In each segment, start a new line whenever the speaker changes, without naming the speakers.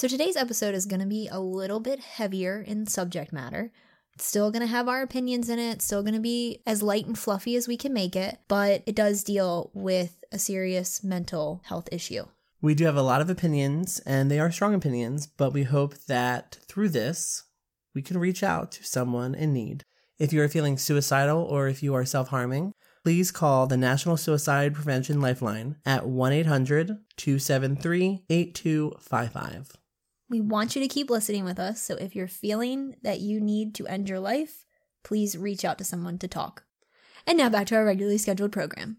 So today's episode is going to be a little bit heavier in subject matter. It's still going to have our opinions in it, still going to be as light and fluffy as we can make it, but it does deal with a serious mental health issue.
We do have a lot of opinions, and they are strong opinions, but we hope that through this, we can reach out to someone in need. If you are feeling suicidal or if you are self harming, please call the National Suicide Prevention Lifeline at 1 800 273 8255.
We want you to keep listening with us, so if you're feeling that you need to end your life, please reach out to someone to talk. And now back to our regularly scheduled program.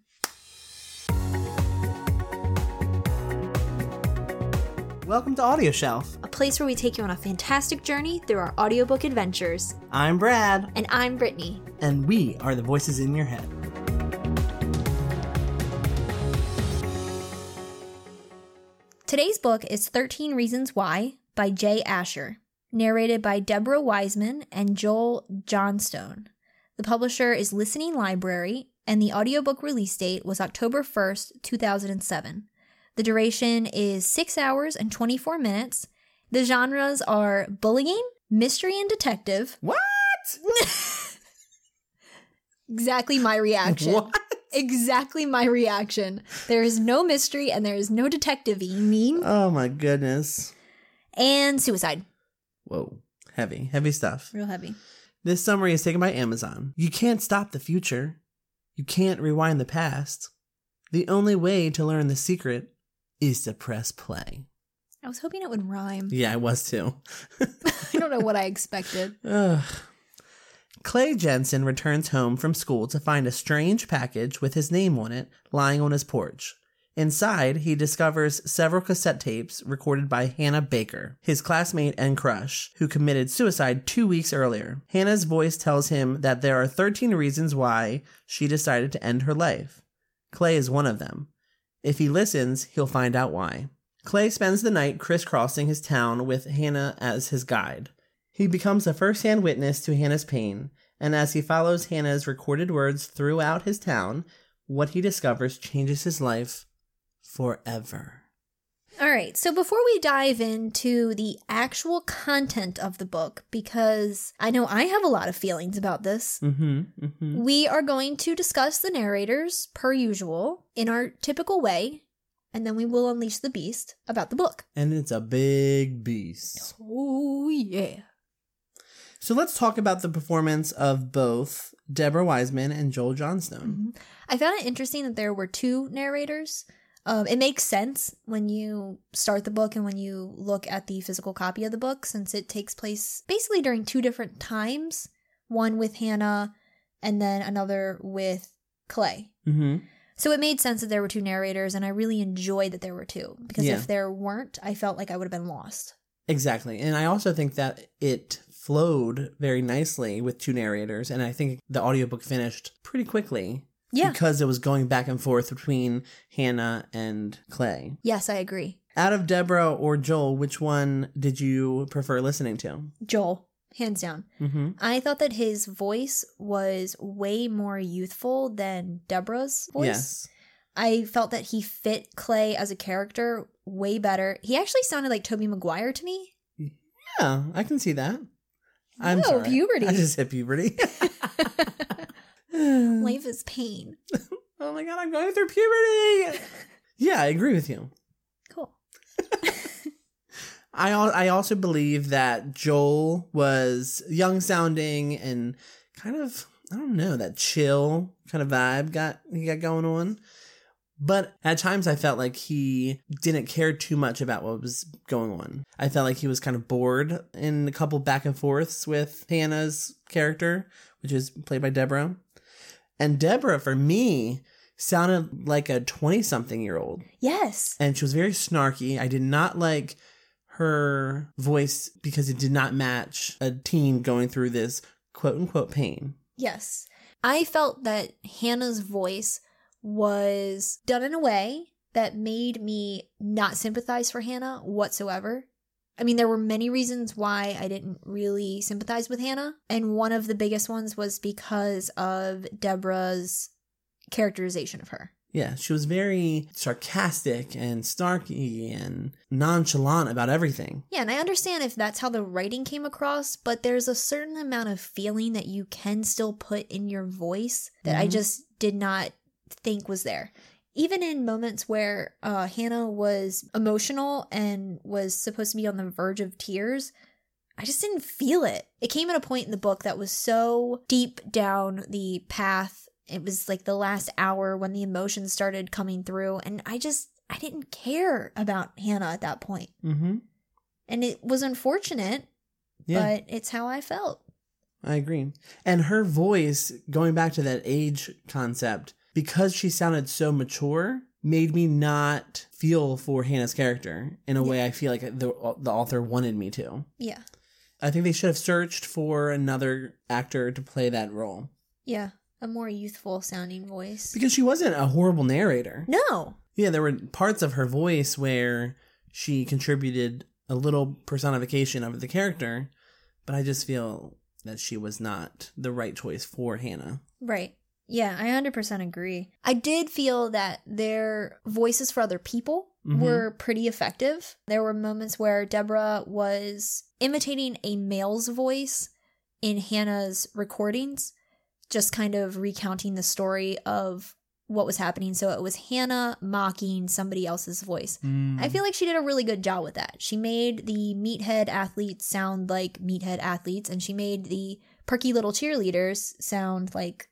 Welcome to Audio Shelf.
A place where we take you on a fantastic journey through our audiobook adventures.
I'm Brad,
And I'm Brittany.
and we are the voices in your head.
Today's book is 13 Reasons Why by Jay Asher, narrated by Deborah Wiseman and Joel Johnstone. The publisher is Listening Library, and the audiobook release date was October 1st, 2007. The duration is 6 hours and 24 minutes. The genres are bullying, mystery, and detective.
What?
Exactly my reaction.
What?
Exactly my reaction. There is no mystery and there is no detective you mean?
Oh my goodness.
And suicide.
Whoa. Heavy, heavy stuff.
Real heavy.
This summary is taken by Amazon. You can't stop the future. You can't rewind the past. The only way to learn the secret is to press play.
I was hoping it would rhyme.
Yeah, I was too.
I don't know what I expected.
Ugh. Clay Jensen returns home from school to find a strange package with his name on it lying on his porch. Inside, he discovers several cassette tapes recorded by Hannah Baker, his classmate and crush, who committed suicide two weeks earlier. Hannah's voice tells him that there are 13 reasons why she decided to end her life. Clay is one of them. If he listens, he'll find out why. Clay spends the night crisscrossing his town with Hannah as his guide. He becomes a first hand witness to Hannah's pain, and as he follows Hannah's recorded words throughout his town, what he discovers changes his life forever.
All right, so before we dive into the actual content of the book, because I know I have a lot of feelings about this,
Mm-hmm. mm-hmm.
we are going to discuss the narrators, per usual, in our typical way, and then we will unleash the beast about the book.
And it's a big beast.
Oh, yeah.
So let's talk about the performance of both Deborah Wiseman and Joel Johnstone.
I found it interesting that there were two narrators. Um, it makes sense when you start the book and when you look at the physical copy of the book, since it takes place basically during two different times one with Hannah and then another with Clay.
Mm-hmm.
So it made sense that there were two narrators, and I really enjoyed that there were two because
Yeah.
if there weren't, I felt like I would have been lost.
Exactly. And I also think that it flowed very nicely with two narrators. And I think the audiobook finished pretty quickly.
Yeah.
Because it was going back and forth between Hannah and Clay.
Yes, I agree.
Out of Deborah or Joel, which one did you prefer listening to?
Joel, hands down.
Mm-hmm.
I thought that his voice was way more youthful than Deborah's voice.
Yes.
I felt that he fit Clay as a character way better. He actually sounded like Tobey Maguire to me.
Yeah, I can see that. I'm
Whoa,
sorry.
puberty.
I just hit puberty.
Life is pain.
oh my god, I'm going through puberty. yeah, I agree with you.
Cool.
I al- I also believe that Joel was young sounding and kind of I don't know that chill kind of vibe got he got going on. But at times I felt like he didn't care too much about what was going on. I felt like he was kind of bored in a couple back and forths with Hannah's character, which is played by Deborah. And Deborah, for me, sounded like a 20 something year old
Yes.
and she was very snarky. I did not like her voice because it did not match a teen going through this quote unquote pain.
Yes. I felt that Hannah's voice was done in a way that made me not sympathize for Hannah whatsoever. I mean, there were many reasons why I didn't really sympathize with Hannah, and one of the biggest ones was because of Deborah's characterization of her.
Yeah, she was very sarcastic and snarky and nonchalant about everything.
Yeah, and I understand if that's how the writing came across, but there's a certain amount of feeling that you can still put in your voice that I
Mhm.
just did not think was there. Even in moments where uh, Hannah was emotional and was supposed to be on the verge of tears, I just didn't feel it. It came at a point in the book that was so deep down the path. It was like the last hour when the emotions started coming through, and I just I didn't care about Hannah at that point.
Mm-hmm.
And it was unfortunate,
Yeah,
but it's how I felt.
I agree. And her voice, going back to that age concept, because she sounded so mature, made me not feel for Hannah's character in a way I feel like the the author wanted me to.
Yeah.
I think they should have searched for another actor to play that role
Yeah. A more youthful sounding voice.
because she wasn't a horrible narrator.
No.
Yeah, there were parts of her voice where she contributed a little personification of the character, but I just feel that she was not the right choice for Hannah.
Right. Yeah, I 100% agree. I did feel that their voices for other people
Mhm.
were pretty effective. There were moments where Deborah was imitating a male's voice in Hannah's recordings, just kind of recounting the story of what was happening. So it was Hannah mocking somebody else's voice. I feel like she did a really good job with that. She made the meathead athletes sound like meathead athletes, and she made the perky little cheerleaders sound like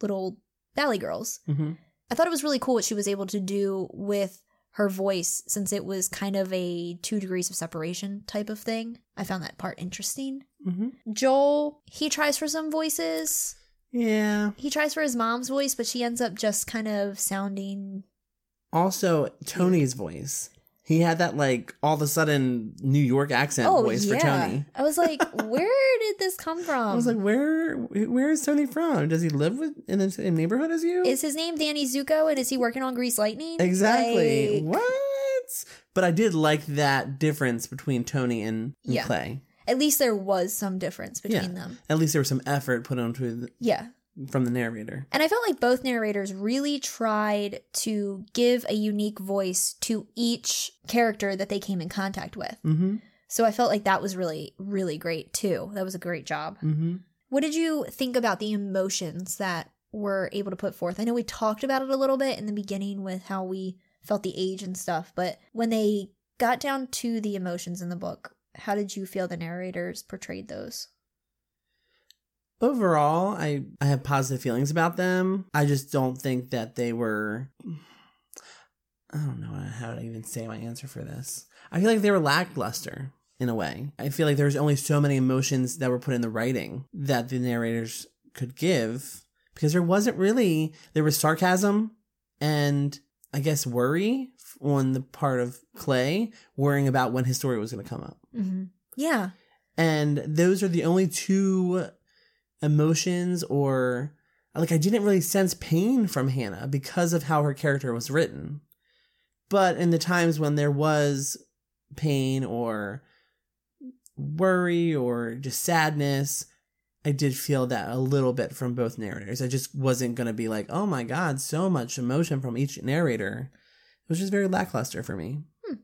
little valley girls.
hmm
I thought it was really cool what she was able to do with her voice since it was kind of a two degrees of separation type of thing. I found that part interesting.
hmm
Joel, he tries for some voices.
Yeah.
He tries for his mom's voice, but she ends up just kind of sounding.
Also, Tony's voice. He had that like all of a sudden New York accent
oh,
voice
yeah.
for Tony.
I was like, where did this come from?
I was like, where where is Tony from? Does he live with in the same neighborhood as you?
Is his name Danny Zuko and is he working on Grease Lightning?
exactly.
Like,
what? But I did like that difference between Tony and, and
Yeah.
Clay.
At least there was some difference between
Yeah.
them.
At least there was some effort put onto the,
Yeah.
From the narrator.
And I felt like both narrators really tried to give a unique voice to each character that they came in contact with.
Mm-hmm.
So I felt like that was really, really great too. That was a great job.
Mm-hmm.
What did you think about the emotions that were able to put forth? I know we talked about it a little bit in the beginning with how we felt the age and stuff, but when they got down to the emotions in the book, how did you feel the narrators portrayed those?
Overall, I I have positive feelings about them. I just don't think that they were. I don't know how to even say my answer for this. I feel like they were lackluster in a way. I feel like there's only so many emotions that were put in the writing that the narrators could give because there wasn't really there was sarcasm and I guess worry on the part of Clay worrying about when his story was going to come up.
Mm-hmm. Yeah.
And those are the only two emotions or like I didn't really sense pain from Hannah because of how her character was written. But in the times when there was pain or worry or just sadness, I did feel that a little bit from both narrators. I just wasn't going to be like, "Oh my god, so much emotion from each narrator." It was just very lackluster for me. Hmm.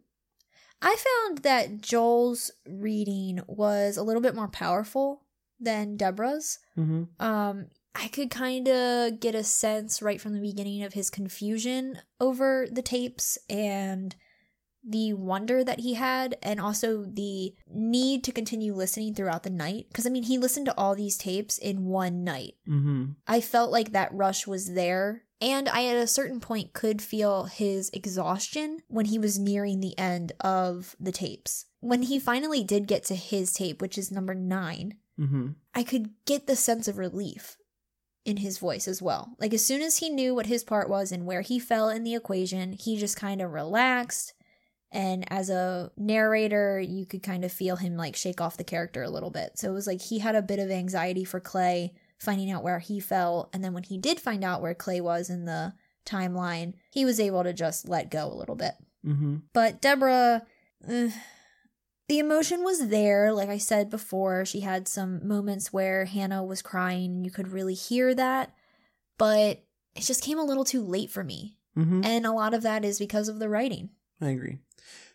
I found that Joel's reading was a little bit more powerful than Deborah's.
hmm
Um, I could kind of get a sense right from the beginning of his confusion over the tapes and the wonder that he had, and also the need to continue listening throughout the night. Because, I mean, he listened to all these tapes in one night.
hmm
I felt like that rush was there. And I, at a certain point, could feel his exhaustion when he was nearing the end of the tapes. When he finally did get to his tape, which is number nine,
hmm
I could get the sense of relief in his voice as well. Like, as soon as he knew what his part was and where he fell in the equation, he just kind of relaxed. And as a narrator, you could kind of feel him like shake off the character a little bit. So it was like he had a bit of anxiety for Clay finding out where he fell. And then when he did find out where Clay was in the timeline, he was able to just let go a little bit.
hmm
But Deborah, eh, the emotion was there. Like I said before, she had some moments where Hannah was crying and you could really hear that. But it just came a little too late for me.
Mm-hmm.
And a lot of that is because of the writing.
I agree.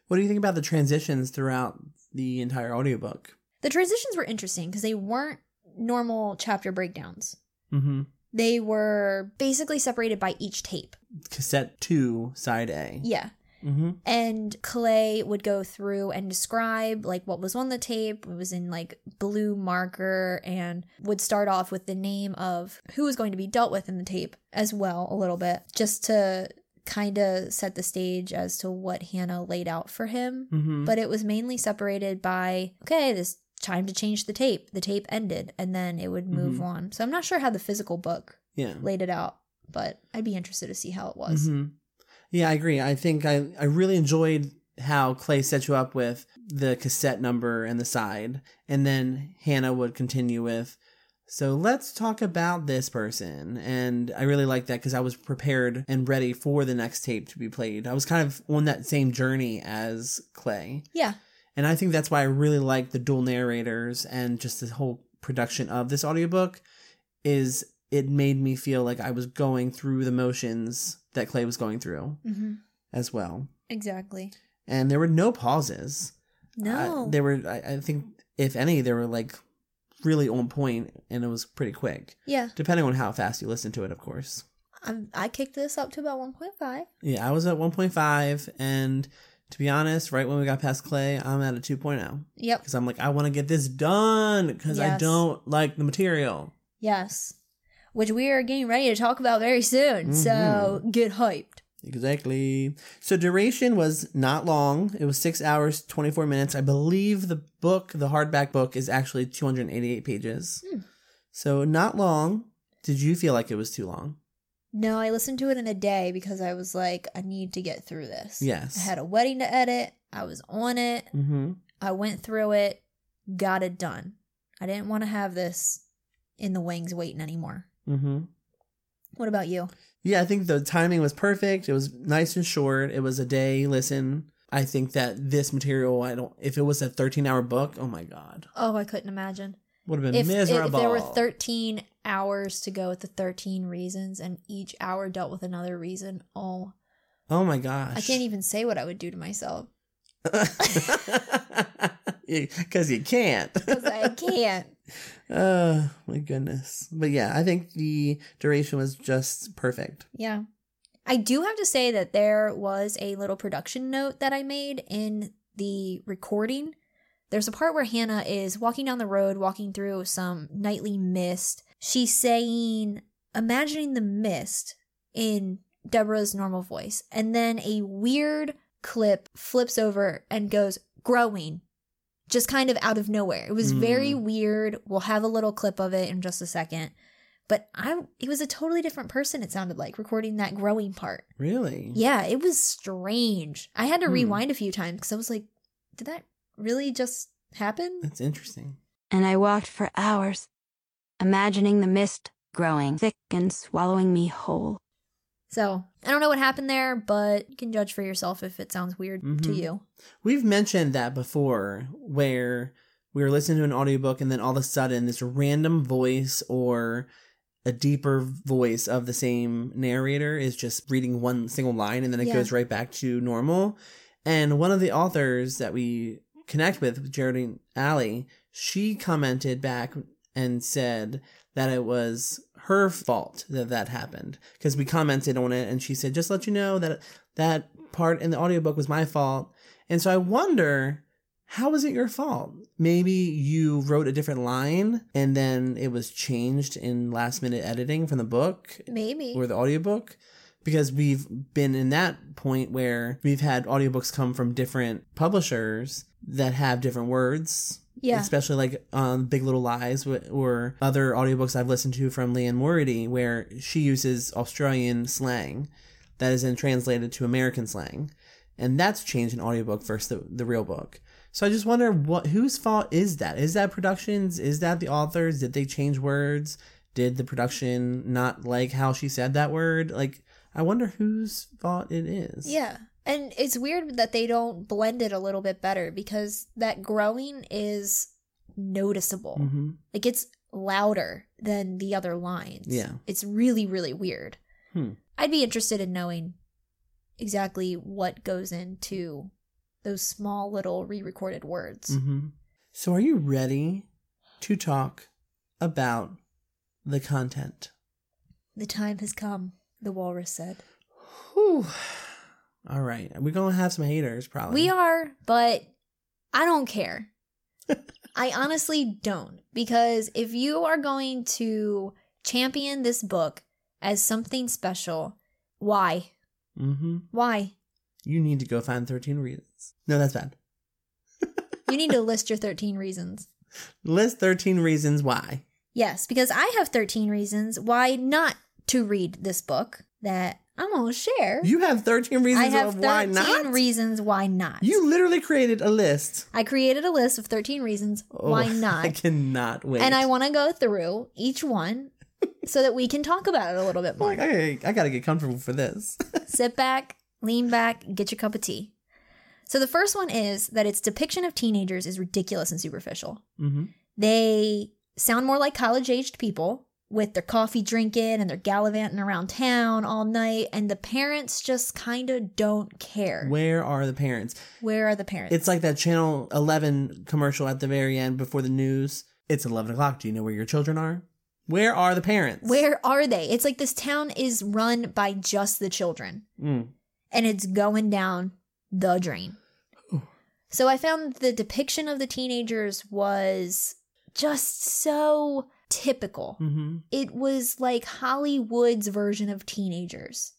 What do you think about the transitions throughout the entire audiobook?
The transitions were interesting because they weren't normal chapter breakdowns.
Mm-hmm.
They were basically separated by each tape.
Cassette two, side A.
Yeah.
Mm-hmm.
And Clay would go through and describe like what was on the tape. It was in like blue marker and would start off with the name of who was going to be dealt with in the tape as well, a little bit, just to kind of set the stage as to what Hannah laid out for him.
Mm-hmm.
But it was mainly separated by, okay, this time to change the tape. The tape ended and then it would move
Mhm.
on. So I'm not sure how the physical book
yeah.
laid it out, but I'd be interested to see how it was.
Yeah, I agree. I think I, I really enjoyed how Clay set you up with the cassette number and the side. And then Hannah would continue with, so let's talk about this person. And I really like that because I was prepared and ready for the next tape to be played. I was kind of on that same journey as Clay.
Yeah.
And I think that's why I really like the dual narrators and just the whole production of this audiobook is it made me feel like I was going through the motions that Clay was going through
hmm
as well.
Exactly.
And there were no pauses.
No.
I, there were I, I think if any there were like really on point and it was pretty quick.
yeah.
Depending on how fast you listen to it, of course.
I'm, I kicked this up to about 1.5.
Yeah, I was at 1.5 and to be honest, right when we got past Clay, I'm at a 2.0
Yep.
because I'm like I want to get this done because I don't like the material.
Yes. Which we are getting ready to talk about very soon. So get hyped.
Exactly. So duration was not long. It was six hours, 24 minutes. I believe the book, the hardback book, is actually 288 pages.
Hmm.
So not long. Did you feel like it was too long?
No, I listened to it in a day because I was like, I need to get through this.
Yes.
I had a wedding to edit. I was on it.
Mm-hmm.
I went through it, got it done. I didn't want to have this in the wings waiting anymore.
Mm-hmm.
What about you?
Yeah, I think the timing was perfect. It was nice and short. It was a day listen. I think that this material, I don't. If it was a 13 hour book, oh my god,
Oh, I couldn't imagine.
would have been
If, if there were 13 hours to go with the 13 reasons and each hour dealt with another reason, oh,
oh my gosh,
I can't even say what I would do to myself
because you can't.
because I can't.
Oh my goodness. But yeah, I think the duration was just perfect.
Yeah. I do have to say that there was a little production note that I made in the recording. There's a part where Hannah is walking down the road, walking through some nightly mist. She's saying, imagining the mist in Deborah's normal voice. And then a weird clip flips over and goes, growing, just kind of out of nowhere. It was
Mm.
very weird. We'll have a little clip of it in just a second. But I it was a totally different person it sounded like recording that growing part.
Really?
Yeah, it was strange. I had to
Hmm.
rewind a few times cuz I was like, did that really just happen?
That's interesting.
and I walked for hours, imagining the mist growing thick and swallowing me whole.
So, I don't know what happened there, but you can judge for yourself if it sounds weird to
Mhm.
you.
We've mentioned that before where we were listening to an audiobook and then all of a sudden this random voice or a deeper voice of the same narrator is just reading one single line and then it
Yeah.
goes right back to normal. And one of the authors that we connect with, Geraldine Alley, she commented back and said that it was her fault that that happened because we commented on it and she said just let you know that that part in the audiobook was my fault. And so i wonder how was it your fault? Maybe you wrote a different line and then it was changed in last minute editing from the book
Maybe.
or the audiobook because we've been in that point where we've had audiobooks come from different publishers that have different words
yeah.
especially like um, Big Little Lies or other audiobooks I've listened to from Liane Moriarty, where she uses Australian slang that is then translated to American slang, and that's changed in audiobook versus the, the real book. So I just wonder what whose fault is that? Is that productions? Is that the authors? Did they change words? Did the production not like how she said that word? Like, I wonder whose fault it is.
Yeah. And it's weird that they don't blend it a little bit better because that growing is noticeable.
hmm
Like it's louder than the other lines.
Yeah.
It's really, really weird.
Hmm.
I'd be interested in knowing exactly what goes into those small little re-recorded words.
Mm-hmm. So, are you ready to talk about the content?
The time has come, the walrus said.
Whew. All right. We're going to have some haters, probably.
We are, but I don't care. I honestly don't. Because if you are going to champion this book as something special, why?
Mm-hmm.
Why?
You need to go find 13 reasons. No, that's bad.
You need to list your 13 reasons.
List 13 reasons why.
Yes, because I have 13 reasons why not to read this book that I'm going to share.
You have 13 reasons
I have
of why
13
not?
reasons why not.
you literally created a list.
I created a list of 13 reasons
Oh,
why not.
I cannot wait.
And I want to go through each one so that we can talk about it a little bit more.
Like, I, I gotta get comfortable for this.
Sit back, lean back, get your cup of tea. So the first one is that its depiction of teenagers is ridiculous and superficial.
mm-hmm.
They sound more like college aged people with their coffee drinking and they're gallivanting around town all night, and the parents just kind of don't care.
Where are the parents?
Where are the parents?
It's like that Channel 11 commercial at the very end before the news. It's 11 o'clock. Do you know where your children are? Where are the parents?
Where are they? It's like this town is run by just the children.
Mm.
and it's going down the drain.
Ooh.
So I found the depiction of the teenagers was just so typical.
Mm-hmm.
It was like Hollywood's version of teenagers.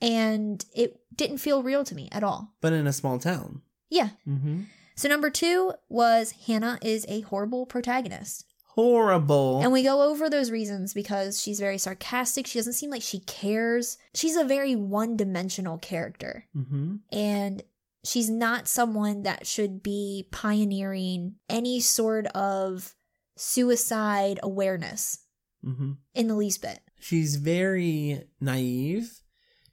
And it didn't feel real to me at all.
But in a small town.
Yeah.
Mm-hmm.
So number two was Hannah is a horrible protagonist.
Horrible.
And we go over those reasons because she's very sarcastic. She doesn't seem like she cares. She's a very one dimensional character.
mm-hmm.
and she's not someone that should be pioneering any sort of suicide awareness
Mm-hmm.
in the least bit.
She's very naive.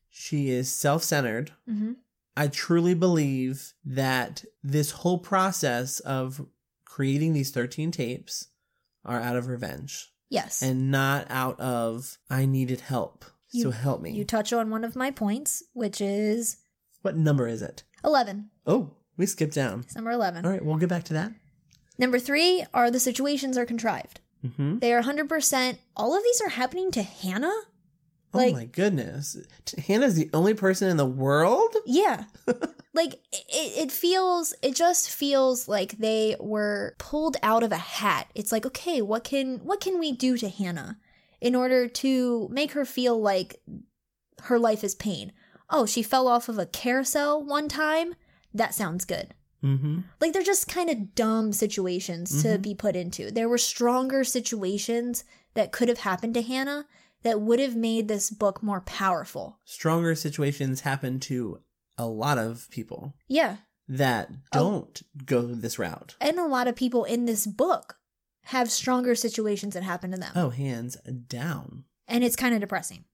She is self centered.
Mm-hmm.
I truly believe that this whole process of creating these 13 tapes are out of revenge
Yes.
and not out of, I needed help.
You-
so help me.
you touch on one of my points, which is
what number is it?
11.
Oh, we skipped down.
It's number 11.
All right, we'll get back to that.
Number three are the situations are contrived.
Mm-hmm.
They are 100%. All of these are happening to Hannah?
oh
Like-
my goodness. Hannah's the only person in the world?
Yeah. like it, it feels it just feels like they were pulled out of a hat. It's like, okay, what can what can we do to Hannah in order to make her feel like her life is pain? Oh, she fell off of a carousel one time. That sounds good.
Mm-hmm.
Like they're just kind of dumb situations to
Mhm.
be put into. There were stronger situations that could have happened to Hannah that would have made this book more powerful.
Stronger situations happen to a lot of people
Yeah.
that
Oh.
don't go this route.
and a lot of people in this book have stronger situations that happen to them.
Oh, hands down.
And it's kind of depressing.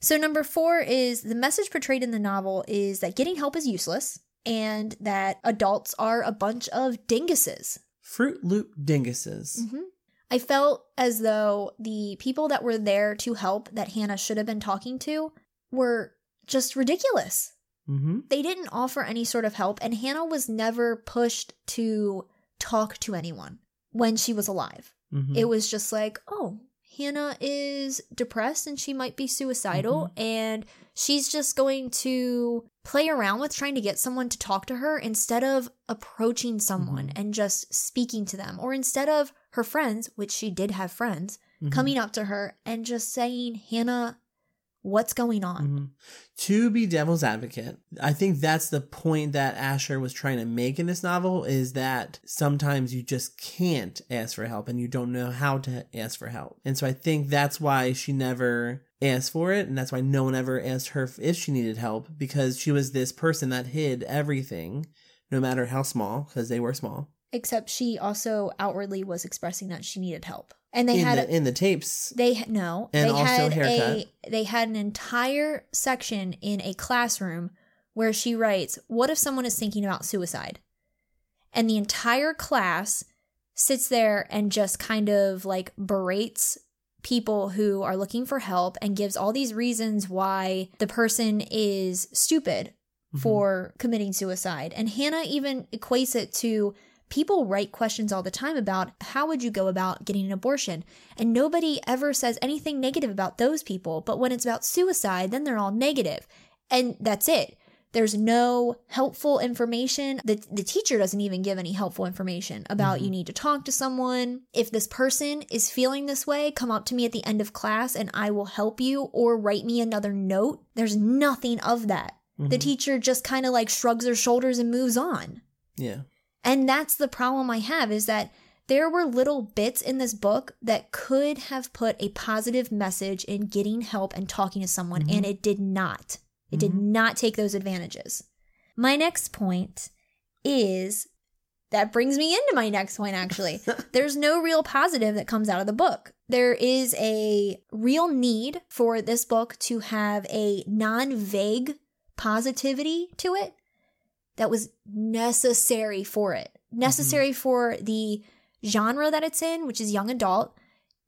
So, number four is the message portrayed in the novel is that getting help is useless and that adults are a bunch of dinguses.
Fruit Loop dinguses.
hmm I felt as though the people that were there to help that Hannah should have been talking to were just ridiculous.
Mm-hmm.
They didn't offer any sort of help, and Hannah was never pushed to talk to anyone when she was alive.
Mm-hmm.
It was just like, oh, Hannah is depressed and she might be suicidal, and she's just going to play around with trying to get someone to talk to her instead of approaching someone
Mhm.
and just speaking to them, or instead of her friends, which she did have friends,
Mhm.
coming up to her and just saying, Hannah, what's going on?
Mhm. To be devil's advocate, I think that's the point that Asher was trying to make in this novel is that sometimes you just can't ask for help and you don't know how to ask for help. And so I think that's why she never asked for it and that's why no one ever asked her if she needed help because she was this person that hid everything no matter how small because they were small.
Except she also outwardly was expressing that she needed help. And they
in
had
the, in the tapes.
They no,
And
they
also
had
haircut.
a they had an entire section in a classroom where she writes, "What if someone is thinking about suicide?" And the entire class sits there and just kind of like berates people who are looking for help and gives all these reasons why the person is stupid
Mhm.
for committing suicide. And Hannah even equates it to people write questions all the time about how would you go about getting an abortion? And nobody ever says anything negative about those people. But when it's about suicide, then they're all negative. And that's it. There's no helpful information. The, the teacher doesn't even give any helpful information about
Mhm.
you need to talk to someone. If this person is feeling this way, come up to me at the end of class and I will help you or write me another note. There's nothing of that. The
Mhm.
teacher just kind of like shrugs her shoulders and moves on.
yeah.
And that's the problem I have is that there were little bits in this book that could have put a positive message in getting help and talking to someone,
Mhm.
and it did not. It did
Mhm.
not take those advantages. My next point is that brings me into my next point, actually. There's no real positive that comes out of the book. There is a real need for this book to have a non vague positivity to it that was necessary for it, necessary for the genre that it's in, which is young adult,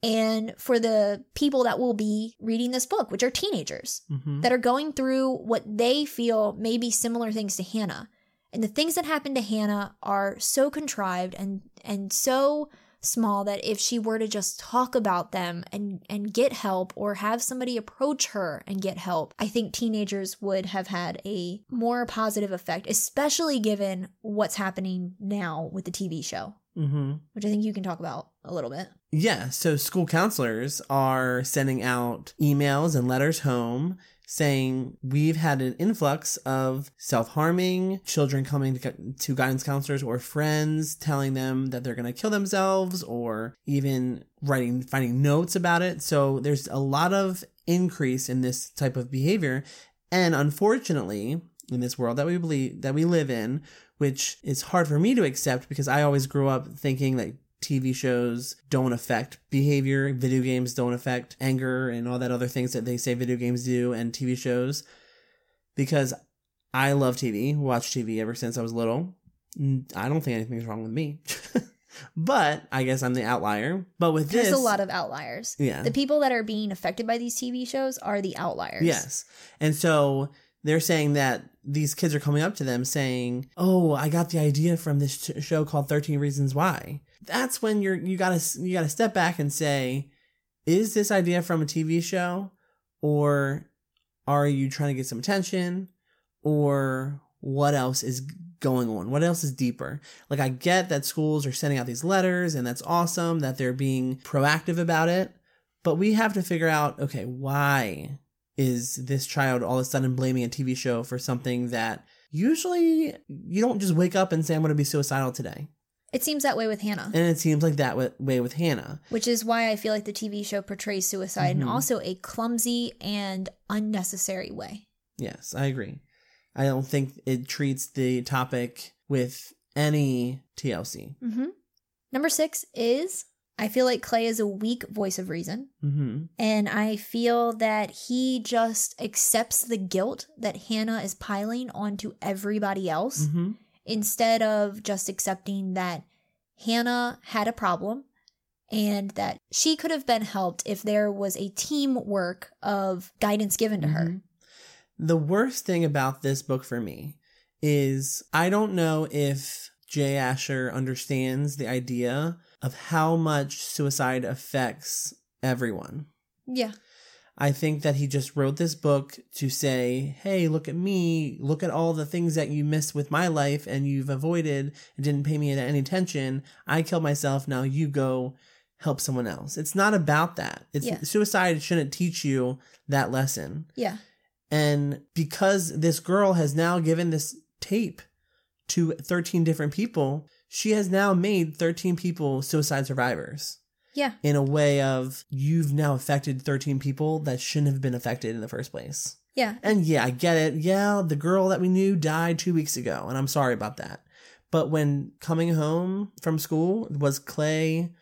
and for the people that will be reading this book, which are teenagers
Mhm.
that are going through what they feel may be similar things to Hannah. And the things that happen to Hannah are so contrived and and so small that if she were to just talk about them and and get help or have somebody approach her and get help, I think teenagers would have had a more positive effect, especially given what's happening now with the TV show,
Mhm.
which I think you can talk about a little bit.
Yeah, so school counselors are sending out emails and letters home saying we've had an influx of self-harming children coming to, to guidance counselors or friends telling them that they're going to kill themselves or even writing finding notes about it. So there's a lot of increase in this type of behavior. And unfortunately in this world that we believe that we live in which is hard for me to accept because i always grew up thinking that TV shows don't affect behavior, video games don't affect anger and all that other things that they say video games do and TV shows. Because I love TV, watch TV ever since I was little. I don't think anything's wrong with me. but I guess I'm the outlier. But with
There's
this
a lot of outliers.
Yeah.
The people that are being affected by these TV shows are the outliers.
Yes. And so they're saying that these kids are coming up to them saying, "Oh, I got the idea from this sh- show called 13 Reasons Why." That's when you're you got to you got to step back and say, "Is this idea from a TV show or are you trying to get some attention or what else is going on? What else is deeper?" Like I get that schools are sending out these letters and that's awesome that they're being proactive about it, but we have to figure out, okay, why is this child all of a sudden blaming a TV show for something that usually you don't just wake up and say, I'm going to be suicidal today.
It seems that way with Hannah,
And it seems like that way with Hannah.
which is why I feel like the TV show portrays suicide in
Mhm.
also a clumsy and unnecessary way.
Yes, I agree. I don't think it treats the topic with any TLC.
Mm-hmm. Number six is I feel like Clay is a weak voice of reason.
Mm-hmm.
And I feel that he just accepts the guilt that Hannah is piling onto everybody else
Mm-hmm.
Instead of just accepting that Hannah had a problem and that she could have been helped if there was a teamwork of guidance given to her.
Mhm. The worst thing about this book for me is I don't know if Jay Asher understands the idea of how much suicide affects everyone.
Yeah.
I think that he just wrote this book to say, hey, look at me. Look at all the things that you missed with my life and you've avoided and didn't pay me any attention. I killed myself. Now you go help someone else. It's not about that. It's
Yeah.
suicide shouldn't teach you that lesson.
Yeah.
And because this girl has now given this tape to 13 different people, she has now made 13 people suicide survivors
Yeah.
in a way of you've now affected 13 people that shouldn't have been affected in the first place.
Yeah.
And yeah, I get it. Yeah, the girl that we knew died two weeks ago, and I'm sorry about that. But when coming home from school, was Clay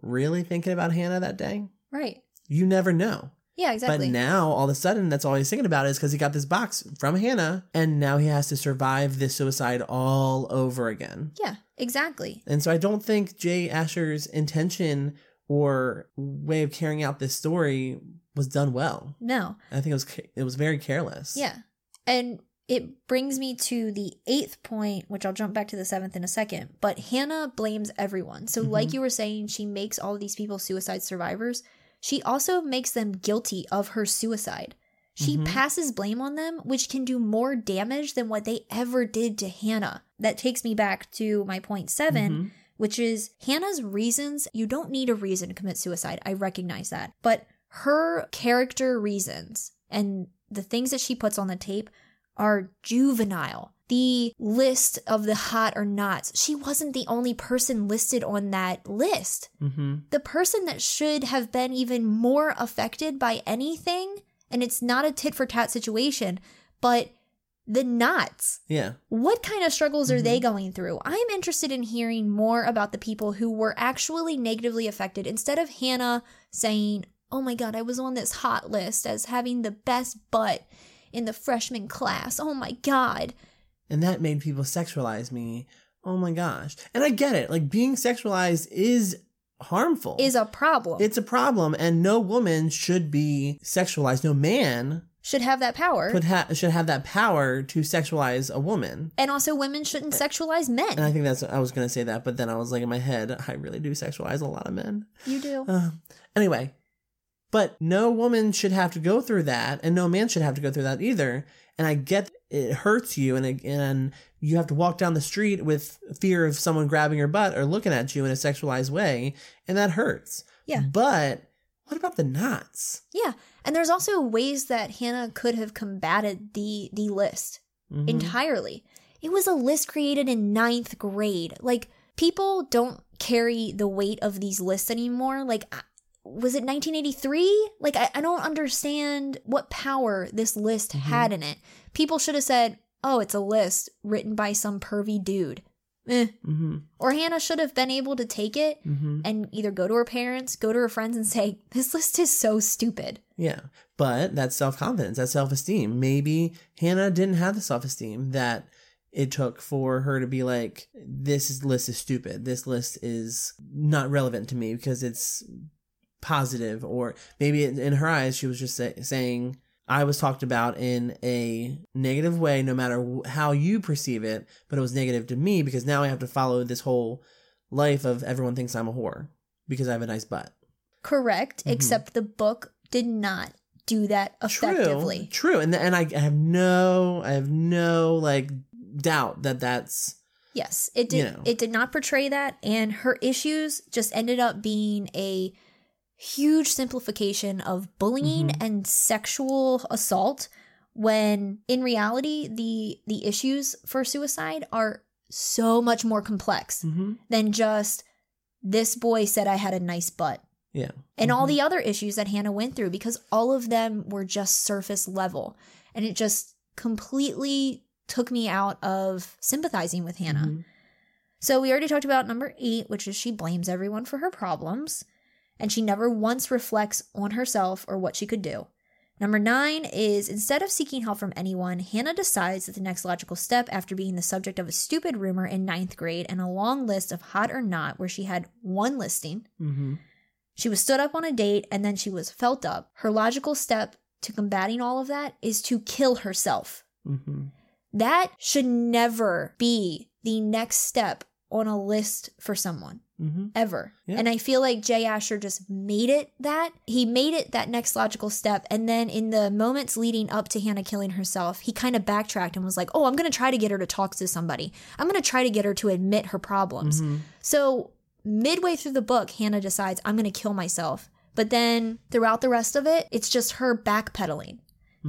really thinking about Hannah that day?
Right.
You never know.
Yeah, exactly.
But now, all of a sudden, that's all he's thinking about is because he got this box from Hannah, and now he has to survive this suicide all over again.
yeah, exactly.
And so I don't think Jay Asher's intention or way of carrying out this story was done well.
No.
I think it was it was very careless.
Yeah. And it brings me to the eighth point, which I'll jump back to the seventh in a second. But Hannah blames everyone. So, like
Mhm.
you were saying, she makes all these people suicide survivors. She also makes them guilty of her suicide. She
Mhm.
passes blame on them, which can do more damage than what they ever did to Hannah. That takes me back to my point 7
Mhm.
Which is Hannah's reasons. You don't need a reason to commit suicide. I recognize that. But her character reasons and the things that she puts on the tape are juvenile. The list of the hot or nots, she wasn't the only person listed on that list.
Mhm.
The person that should have been even more affected by anything, and it's not a tit for tat situation, but the knots.
Yeah.
What kind of struggles are they mm-hmm. going through? I'm interested in hearing more about the people who were actually negatively affected instead of Hannah saying, Oh my God, I was on this hot list as having the best butt in the freshman class. Oh my God.
And that made people sexualize me. Oh my gosh. And I get it. Like being sexualized is harmful.
Is a problem.
it's a problem and no woman should be sexualized. No man
Should have that power.
could ha- should have that power to sexualize a woman.
and also, women shouldn't sexualize men.
And I think that's I was going to say that, but then I was like in my head, I really do sexualize a lot of men.
you do.
Uh, anyway, but no woman should have to go through that, and no man should have to go through that either. And I get it hurts you, and it, and you have to walk down the street with fear of someone grabbing your butt or looking at you in a sexualized way, and that hurts.
Yeah.
But what about the knots?
Yeah. And there's also ways that Hannah could have combated the the list.
Mhm.
entirely. It was a list created in ninth grade. Like, people don't carry the weight of these lists anymore. Like, was it 1983? Like, I, I don't understand what power this list had in it. People should have said, oh, it's a list written by some pervy dude. Eh.
Mhm.
Or Hannah should have been able to take it
Mhm.
and either go to her parents, go to her friends, and say, this list is so stupid.
Yeah. But that's self confidence, that's self esteem. Maybe Hannah didn't have the self esteem that it took for her to be like, this is, list is stupid. This list is not relevant to me because it's positive. Or maybe in in her eyes, she was just say, saying, I was talked about in a negative way, no matter how you perceive it, but it was negative to me because now I have to follow this whole life of everyone thinks I'm a whore because I have a nice butt.
Correct,
Mhm.
except the book did not do that effectively.
True, true, and and I have no, I have no like doubt that that's
Yes, it did.
You know.
It did not portray that, and her issues just ended up being a huge simplification of bullying
Mhm.
and sexual assault. When in reality, the the issues for suicide are so much more complex
mm-hmm.
than just this boy said I had a nice butt
yeah,
and all
Mhm.
the other issues that Hannah went through because all of them were just surface level. And it just completely took me out of sympathizing with Hannah.
Mhm.
So we already talked about number eight, which is she blames everyone for her problems and she never once reflects on herself or what she could do. Number nine is instead of seeking help from anyone, Hannah decides that the next logical step after being the subject of a stupid rumor in ninth grade and a long list of hot or not, where she had one listing,
Mhm.
she was stood up on a date and then she was felt up. Her logical step to combating all of that is to kill herself.
Mhm.
That should never be the next step on a list for someone.
Mhm.
Ever.
Yeah.
And I feel like Jay Asher just made it that. He made it that next logical step. And then in the moments leading up to Hannah killing herself, he kind of backtracked and was like, oh, I'm going to try to get her to talk to somebody. I'm going to try to get her to admit her problems.
Mhm.
So, midway through the book, Hannah decides, I'm going to kill myself. But then throughout the rest of it, it's just her backpedaling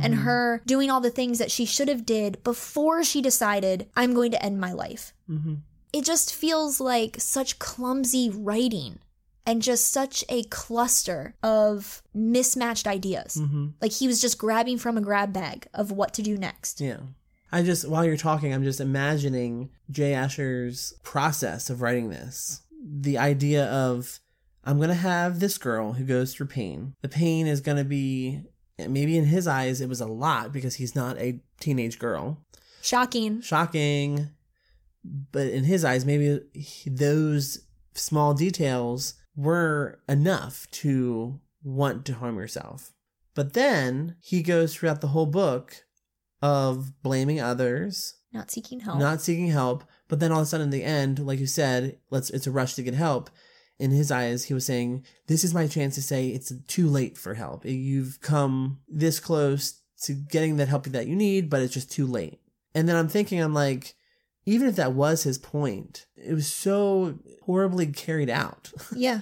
and
Mhm.
her doing all the things that she should have did before she decided, I'm going to end my life.
Mhm.
It just feels like such clumsy writing and just such a cluster of mismatched ideas.
Mhm.
Like he was just grabbing from a grab bag of what to do next.
Yeah. I just while you're talking, I'm just imagining Jay Asher's process of writing this. The idea of I'm gonna have this girl who goes through pain. The pain is gonna be maybe in his eyes it was a lot because he's not a teenage girl.
Shocking.
Shocking. But in his eyes, maybe those small details were enough to want to harm yourself. But then he goes throughout the whole book of blaming others,
Not seeking help.
not seeking help, but then all of a sudden in the end, like you said, let's it's a rush to get help. In his eyes, he was saying, This is my chance to say it's too late for help. You've come this close to getting that help that you need, but it's just too late. And then I'm thinking, I'm like, even if that was his point, it was so horribly carried out.
yeah.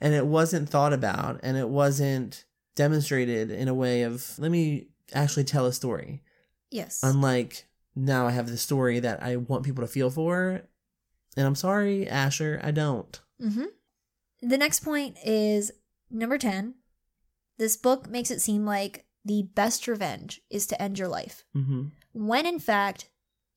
and it wasn't thought about and it wasn't demonstrated in a way of let me actually tell a story
Yes.
unlike now i have the story that i want people to feel for and i'm sorry asher i don't
Mm-hmm. The next point is number 10. This book makes it seem like the best revenge is to end your life,
mm-hmm.
when in fact,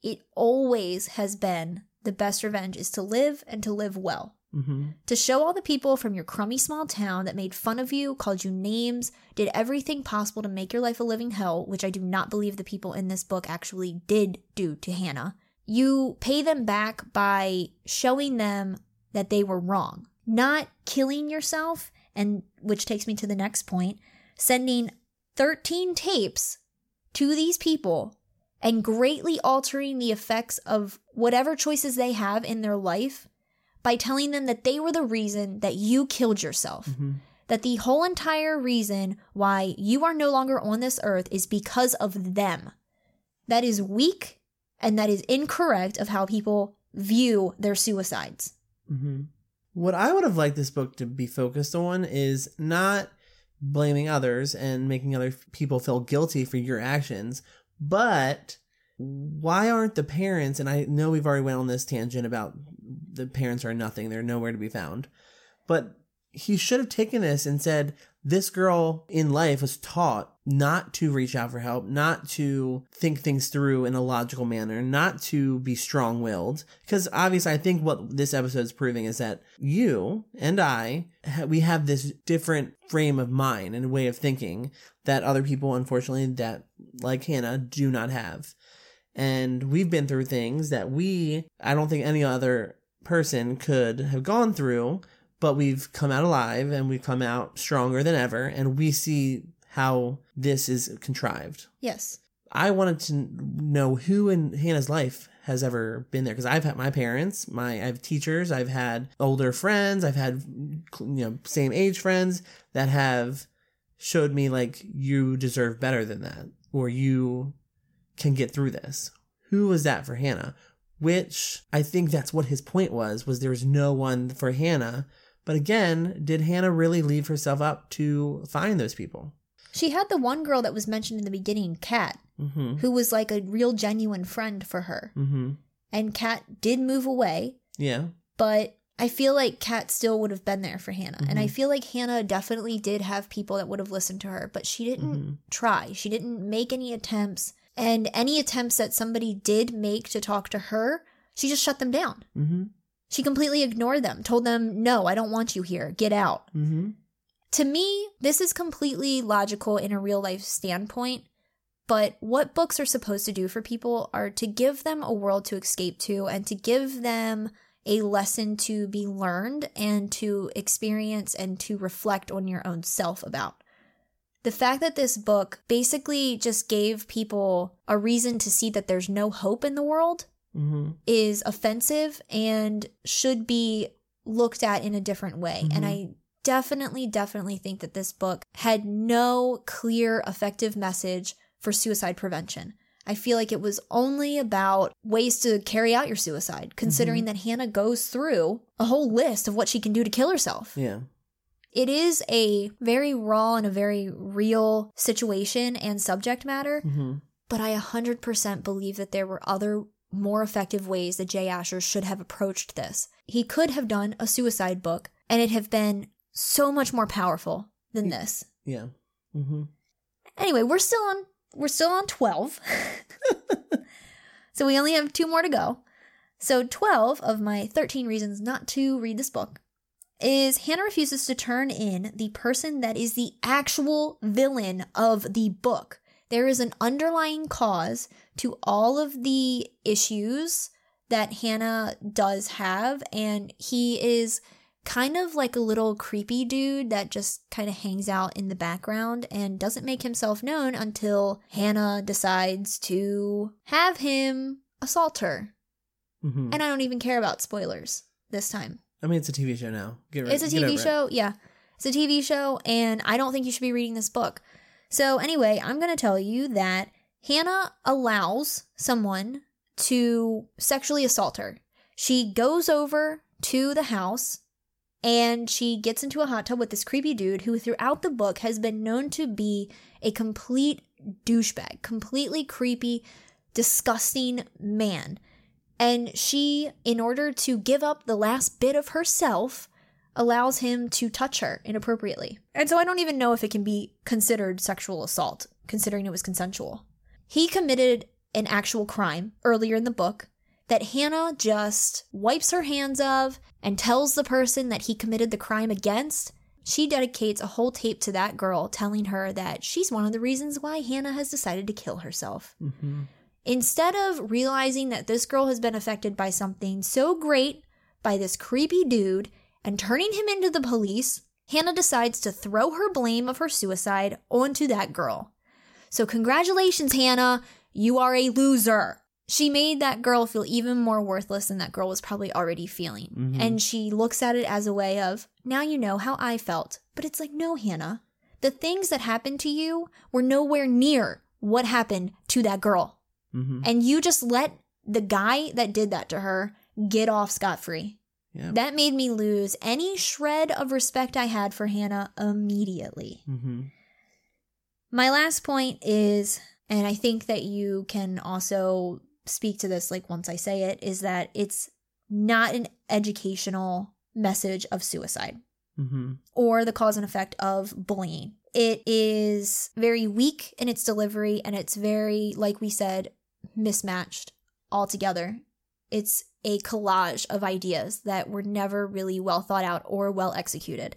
it always has been the best revenge is to live and to live well.
Mm-hmm.
To show all the people from your crummy small town that made fun of you, called you names, did everything possible to make your life a living hell, which I do not believe the people in this book actually did do to Hannah. You pay them back by showing them that they were wrong, not killing yourself, and which takes me to the next point, sending 13 tapes to these people and greatly altering the effects of whatever choices they have in their life by telling them that they were the reason that you killed yourself.
Mm-hmm.
That the whole entire reason why you are no longer on this earth is because of them. That is weak and that is incorrect of how people view their suicides.
Mm-hmm. What I would have liked this book to be focused on is not blaming others and making other people feel guilty for your actions, but why aren't the parents? And I know we've already went on this tangent about the parents are nothing; they're nowhere to be found. But he should have taken this and said, "This girl in life was taught not to reach out for help, not to think things through in a logical manner, not to be strong willed. Because obviously, I think what this episode is proving is that you and I, we have this different frame of mind and way of thinking that other people, unfortunately, that like Hannah, do not have. And we've been through things that we, I don't think any other person could have gone through, but we've come out alive and we've come out stronger than ever. And we see how this is contrived.
Yes.
I wanted to know who in Hannah's life has ever been there because I've had my parents, my I have teachers, I've had older friends, I've had you know same age friends that have showed me like you deserve better than that or you can get through this. Who was that for Hannah? Which I think that's what his point was was there's no one for Hannah. But again, did Hannah really leave herself up to find those people?
She had the one girl that was mentioned in the beginning, Kat,
Mm-hmm.
who was like a real genuine friend for her.
Mm-hmm.
And Kat did move away,
Yeah.
but I feel like Kat still would have been there for Hannah. And I
Mhm.
feel like Hannah definitely did have people that would have listened to her, but she didn't
Mhm.
try. She didn't make any attempts. And any attempts that somebody did make to talk to her, she just shut them down.
Mm-hmm.
She completely ignored them, told them, no, I don't want you here. Get out.
Mm-hmm.
To me, this is completely logical in a real life standpoint. But what books are supposed to do for people are to give them a world to escape to and to give them a lesson to be learned and to experience and to reflect on your own self about. The fact that this book basically just gave people a reason to see that there's no hope in the world
Mm-hmm.
is offensive and should be looked at in a different way. And
Mhm.
I definitely, definitely think that this book had no clear, effective message for suicide prevention. I feel like it was only about ways to carry out your suicide, considering that Hannah goes through a whole list of what she can do to kill herself.
Yeah.
It is a very raw and a very real situation and subject matter,
Mm-hmm.
but I 100% believe that there were other more effective ways that Jay Asher should have approached this. He could have done a suicide book and it have been so much more powerful than this.
Yeah. Mm-hmm.
Anyway, we're still on we're still on 12. so we only have two more to go. So 12 of my 13 reasons not to read this book is Hannah refuses to turn in the person that is the actual villain of the book. There is an underlying cause to all of the issues that Hannah does have, and he is kind of like a little creepy dude that just kind of hangs out in the background and doesn't make himself known until Hannah decides to have him assault her.
hmm
And I don't even care about spoilers this time.
I mean, it's a TV show now. Get,
It's a TV
it.
show. Yeah. It's a TV show, and I don't think you should be reading this book. So, anyway, I'm going to tell you that Hannah allows someone to sexually assault her. She goes over to the house and she gets into a hot tub with this creepy dude who, throughout the book, has been known to be a complete douchebag, completely creepy, disgusting man. And she, in order to give up the last bit of herself, allows him to touch her inappropriately. And so I don't even know if it can be considered sexual assault, considering it was consensual. He committed an actual crime earlier in the book that Hannah just wipes her hands of and tells the person that he committed the crime against. She dedicates a whole tape to that girl, telling her that she's one of the reasons why Hannah has decided to kill herself.
Mhm.
Instead of realizing that this girl has been affected by something so great by this creepy dude and turning him into the police, Hannah decides to throw her blame of her suicide onto that girl. So, congratulations, Hannah. You are a loser. She made that girl feel even more worthless than that girl was probably already feeling.
Mhm.
And she looks at it as a way of, now you know how I felt. But it's like, no, Hannah. The things that happened to you were nowhere near what happened to that girl.
Mhm.
And you just let the guy that did that to her get off scot free.
Yeah.
That made me lose any shred of respect I had for Hannah immediately.
Mhm.
My last point is, and I think that you can also speak to this like once I say it, is that it's not an educational message of suicide
Mhm.
or the cause and effect of bullying. It is very weak in its delivery and it's very, like we said, mismatched altogether. It's a collage of ideas that were never really well thought out or well executed.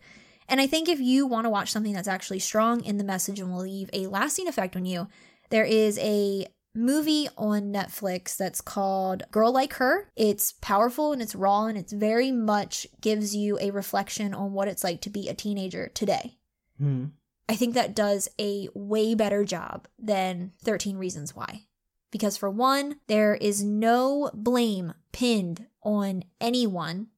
And I think if you want to watch something that's actually strong in the message and will leave a lasting effect on you, there is a movie on Netflix that's called Girl Like Her. It's powerful and it's raw and it's very much gives you a reflection on what it's like to be a teenager today.
Mhm.
I think that does a way better job than 13 Reasons Why. Because for one, there is no blame pinned on anyone,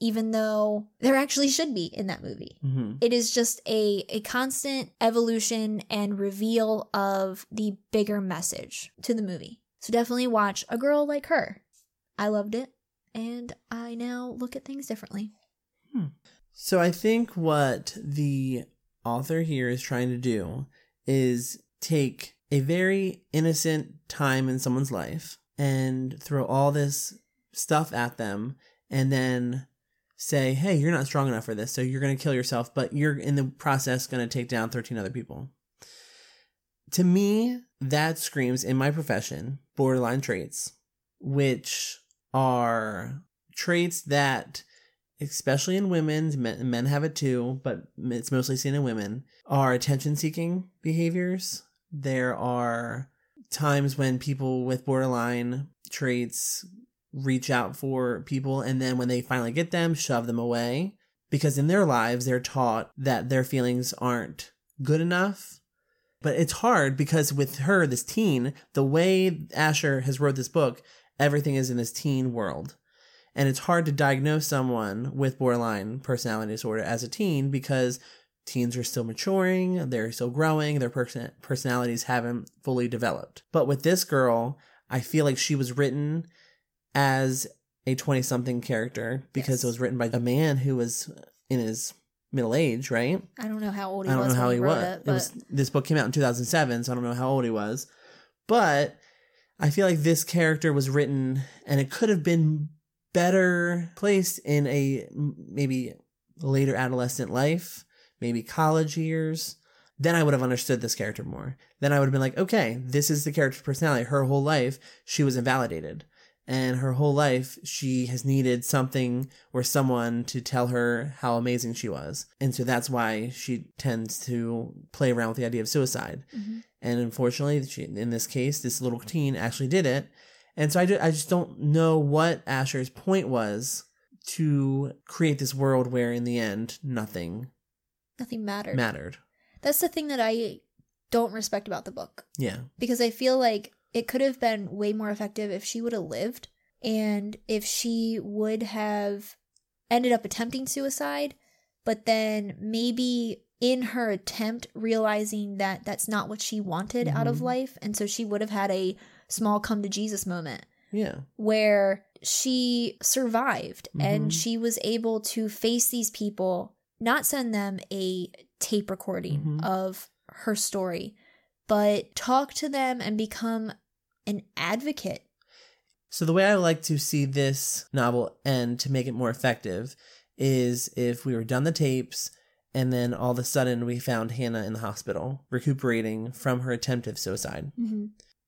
even though there actually should be in that movie.
Mhm.
It is just a, a constant evolution and reveal of the bigger message to the movie. So definitely watch A Girl Like Her. I loved it, and I now look at things differently.
So I think what the author here is trying to do is take a very innocent time in someone's life and throw all this stuff at them and then say, "Hey, you're not strong enough for this, so you're going to kill yourself, but you're in the process going to take down 13 other people." To me, that screams in my profession borderline traits, which are traits that especially in women, men, have it too but it's mostly seen in women are attention seeking behaviors there are times when people with borderline traits reach out for people and then when they finally get them shove them away. Because in their lives they're taught that their feelings aren't good enough. But it's hard because with her this teen the way asher has wrote this book everything is in this teen world. And it's hard to diagnose someone with borderline personality disorder as a teen because teens are still maturing, they're still growing, their person- personalities haven't fully developed. But with this girl, I feel like she was written as a 20 something character because
Yes.
it was written by a man who was in his middle age, right?
I don't know how old he was.
I don't
was
know how he was.
it,
It, was this book came out in 2007, so I don't know how old he was. But I feel like this character was written and it could have been better placed in a maybe later adolescent life, maybe college years. Then I would have understood this character more. Then I would have been like, okay, this is the character's personality. Her whole life, she was invalidated. And her whole life, she has needed something or someone to tell her how amazing she was. And so that's why she tends to play around with the idea of suicide.
Mhm.
And unfortunately, she, in this case, this little teen actually did it. And so I, ju- I just don't know what Asher's point was to create this world where in the end nothing
Nothing mattered.
mattered.
That's the thing that I don't respect about the book
Yeah.
because I feel like it could have been way more effective if she would have lived and if she would have ended up attempting suicide, but then maybe in her attempt realizing that that's not what she wanted out of
Mhm.
life. And so she would have had a small come to Jesus moment
Yeah.
where she survived
Mhm.
and she was able to face these people, not send them a tape recording
Mhm.
of her story, but talk to them and become an advocate.
So the way I like to see this novel end to make it more effective is if we were done the tapes and then all of a sudden we found Hannah in the hospital recuperating from her attempt of suicide.
Mm-hmm.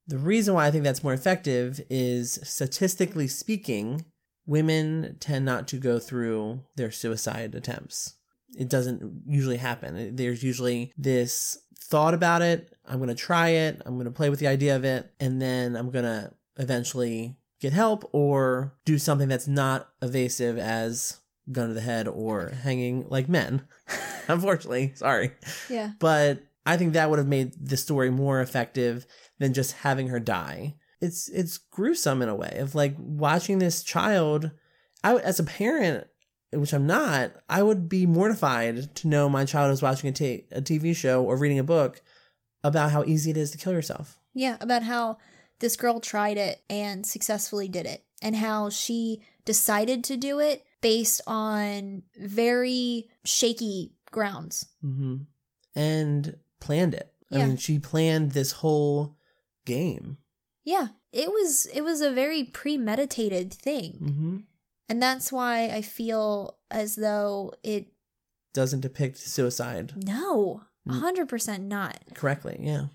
The reason why I think that's more effective is statistically speaking, women tend not to go through their suicide attempts. It doesn't usually happen. There's usually this thought about it. I'm going to try it. I'm going to play with the idea of it. And then I'm going to eventually get help or do something that's not evasive as gun to the head or hanging like men. Unfortunately, sorry
Yeah.
but I think that would have made the story more effective than just having her die. It's it's gruesome in a way of like watching this child. I as a parent, which I'm not, I would be mortified to know my child is watching a ta- a TV show or reading a book about how easy it is to kill yourself.
Yeah, about how this girl tried it and successfully did it, and how she decided to do it based on very shaky grounds.
hmm And planned it. I
Yeah.
mean, she planned this whole game.
Yeah, it was it was a very premeditated thing.
hmm
And that's why I feel as though it
Doesn't depict suicide
no,
Mm.
100% not.
correctly. Yeah.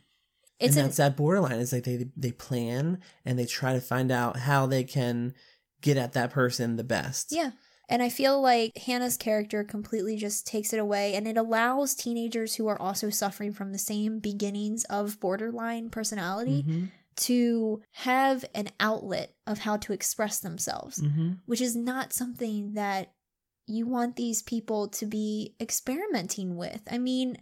It's
and
an,
that's that borderline. It's like they they plan and they try to find out how they can get at that person the best.
yeah. And I feel like Hannah's character completely just takes it away and it allows teenagers who are also suffering from the same beginnings of borderline personality
Mhm.
To have an outlet of how to express themselves,
Mhm.
which is not something that you want these people to be experimenting with. I mean,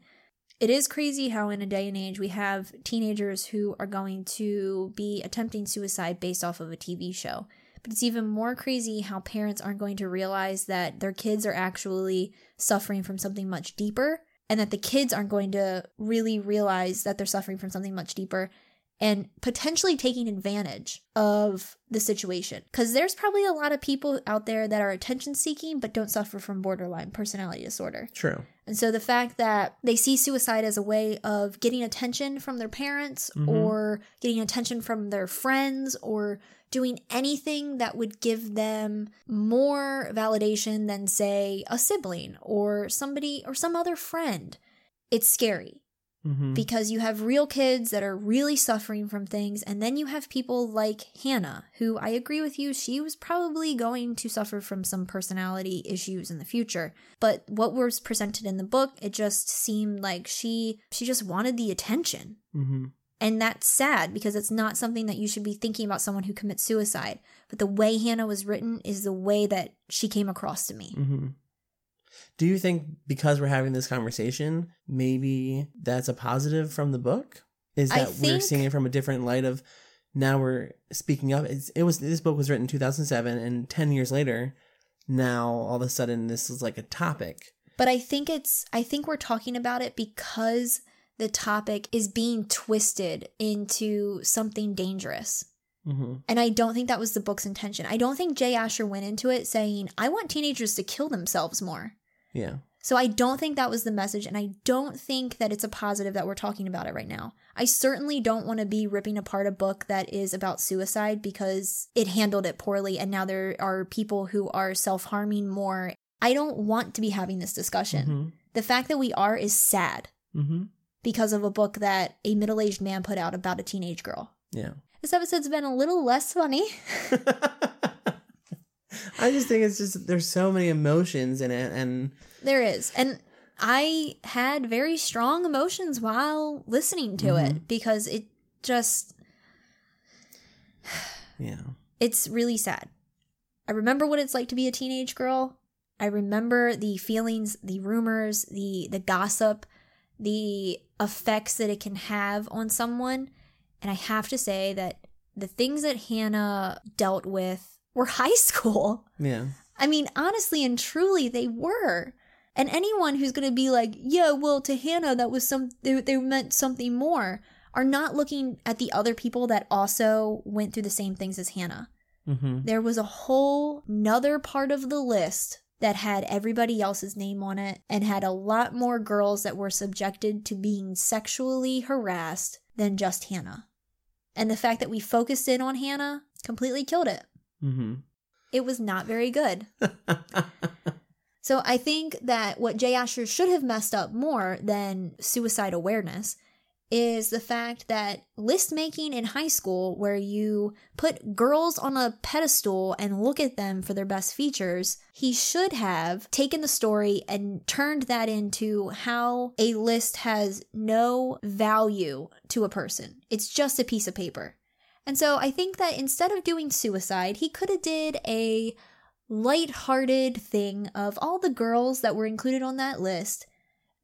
it is crazy how in a day and age we have teenagers who are going to be attempting suicide based off of a TV show. But it's even more crazy how parents aren't going to realize that their kids are actually suffering from something much deeper and that the kids aren't going to really realize that they're suffering from something much deeper and potentially taking advantage of the situation. Because there's probably a lot of people out there that are attention seeking but don't suffer from borderline personality disorder.
True.
And so the fact that they see suicide as a way of getting attention from their parents
Mhm.
or getting attention from their friends or doing anything that would give them more validation than, say, a sibling or somebody or some other friend, it's scary
hmm
because you have real kids that are really suffering from things and then you have people like Hannah who I agree with you she was probably going to suffer from some personality issues in the future. But what was presented in the book it just seemed like she she just wanted the attention.
Hmm
and that's sad because it's not something that you should be thinking about someone who commits suicide. But the way Hannah was written is the way that she came across to me.
Hmm Do you think because we're having this conversation, maybe that's a positive from the book? Is that we're seeing it from a different light of now we're speaking up? It's, it was this book was written in 2007, and 10 years later, now all of a sudden this is like a topic.
But I think it's I think we're talking about it because the topic is being twisted into something dangerous.
hmm
And I don't think that was the book's intention. I don't think Jay Asher went into it saying, I want teenagers to kill themselves more.
Yeah.
So I don't think that was the message, and I don't think that it's a positive that we're talking about it right now. I certainly don't want to be ripping apart a book that is about suicide because it handled it poorly, and now there are people who are self harming more. I don't want to be having this discussion.
hmm
The fact that we are is sad
hmm
because of a book that a middle aged man put out about a teenage girl.
Yeah.
This episode's been a little less funny.
I just think it's just there's so many emotions in it, and
there is. And I had very strong emotions while listening to it mm-hmm. because it just,
yeah,
it's really sad. I remember what it's like to be a teenage girl. I remember the feelings, the rumors, the the gossip, the effects that it can have on someone. And I have to say that the things that Hannah dealt with were high school.
Yeah.
I mean, honestly and truly, they were. And anyone who's going to be like, yeah, well, to Hannah, that was some, they, they meant something more, are not looking at the other people that also went through the same things as Hannah.
Mm-hmm.
There was a whole nother part of the list that had everybody else's name on it and had a lot more girls that were subjected to being sexually harassed than just Hannah. And the fact that we focused in on Hannah completely killed it.
Mm-hmm.
It was not very good. So I think that what Jay Asher should have messed up more than suicide awareness is the fact that list making in high school, where you put girls on a pedestal and look at them for their best features, he should have taken the story and turned that into how a list has no value to a person. It's just a piece of paper. And so I think that instead of doing suicide, he could have did a light-hearted thing of all the girls that were included on that list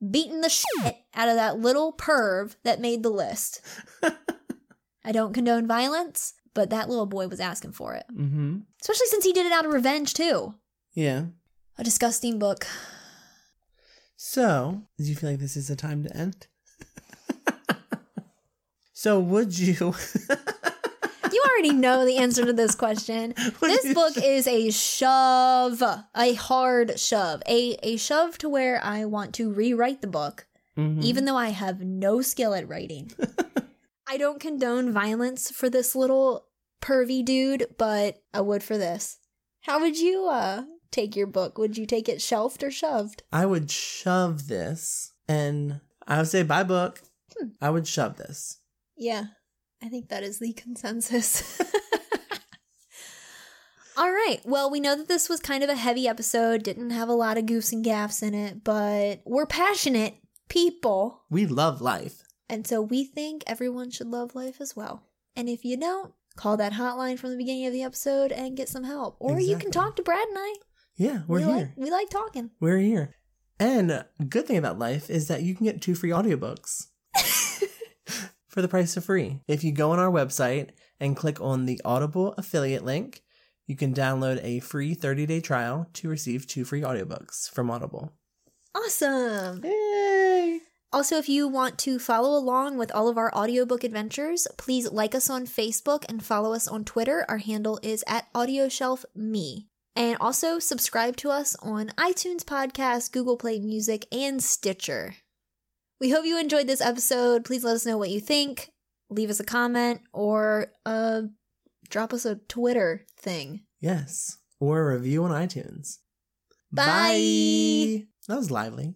beating the shit out of that little perv that made the list. I don't condone violence, but that little boy was asking for it.
mm-hmm.
Especially since he did it out of revenge, too.
Yeah.
A disgusting book.
So, do you feel like this is a time to end? so, would you?
You already know the answer to this question. This book is a shove, a hard shove, a, a shove to where I want to rewrite the book,
Mhm.
even though I have no skill at writing. I don't condone violence for this little pervy dude, but I would for this. How would you uh take your book? Would you take it shelved or shoved?
I would shove this, and I would say, "Bye, book."
Hmm.
I would shove this.
Yeah, I think that is the consensus. All right. Well, we know that this was kind of a heavy episode, didn't have a lot of goofs and gaffs in it, but we're passionate people.
We love life.
And so we think everyone should love life as well. And if you don't, call that hotline from the beginning of the episode and get some help. Or you can talk to Brad and I.
Yeah, we're
we
here.
Like, we like talking.
We're here. And good thing about life is that you can get two free audiobooks for the price of free. If you go on our website and click on the Audible affiliate link, you can download a free 30-day trial to receive two free audiobooks from Audible.
Awesome.
Yay!
Also, if you want to follow along with all of our audiobook adventures, please like us on Facebook and follow us on Twitter. Our handle is at AudioshelfMe. And also subscribe to us on iTunes Podcast, Google Play Music, and Stitcher. We hope you enjoyed this episode. Please let us know what you think. Leave us a comment or uh, drop us a Twitter thing.
Yes. Or a review on iTunes.
Bye.
That was lively.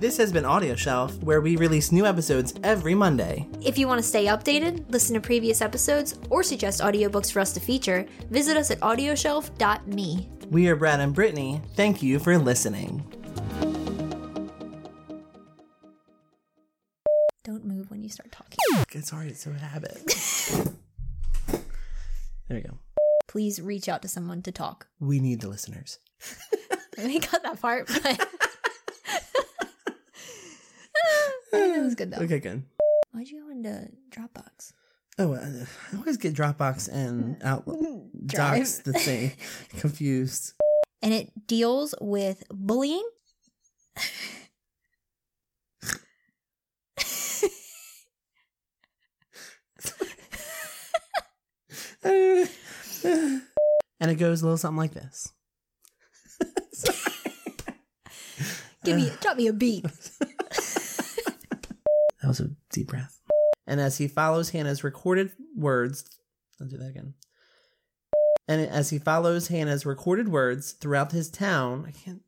This has been Audio Shelf, where we release new episodes every Monday.
If you want to stay updated, listen to previous episodes, or suggest audiobooks for us to feature, visit us at audioshelf.me.
We are Brad and Brittany. Thank you for listening.
Don't move when you start talking.
It's alright, it's a habit. there we go.
Please reach out to someone to talk.
We need the listeners.
I mean, cut that part, but that was good though.
Okay, good.
Why'd you go into Dropbox?
Oh, uh, I always get Dropbox and Outlook. Docs the same. Confused.
And it deals with bullying.
And it goes a little something like this.
Give me, drop me a beat.
That was a deep breath. And as he follows Hannah's recorded words, I'll do that again. And as he follows Hannah's recorded words throughout his town, I can't.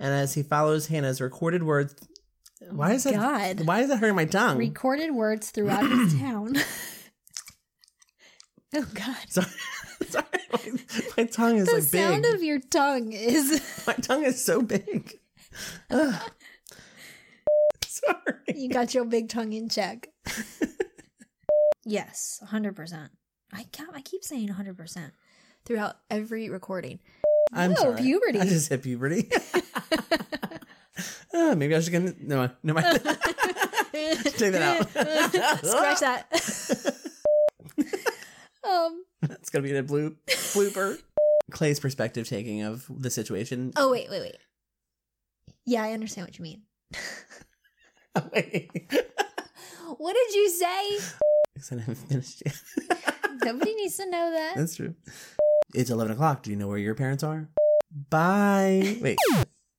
And as he follows Hannah's recorded words, Oh why is that?
God.
Why is that hurting my tongue?
Recorded words throughout his town. oh God.
Sorry, sorry, my, my tongue is
The
like
sound of your tongue is.
my tongue is so big. Sorry.
you got your big tongue in check. yes, 100%. I I keep saying 100% throughout every recording.
I'm
No,
sorry.
puberty.
I just hit puberty. Uh, maybe I should get no, no, mind. Take that out.
Scratch that. um.
It's gonna be a blue blooper. Clay's perspective taking of the situation.
Oh wait, wait, wait. Yeah, I understand what you mean.
Wait.
What did you say?
Because I haven't finished yet.
Nobody needs to know that.
That's true. It's 11 o'clock. Do you know where your parents are? Bye. Wait.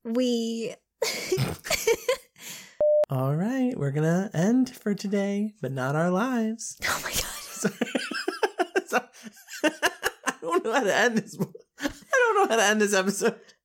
We.
All right. We're to end for today, but not our lives.
oh my god.
Sorry. So- I don't know how to end this. I don't know how to end this episode.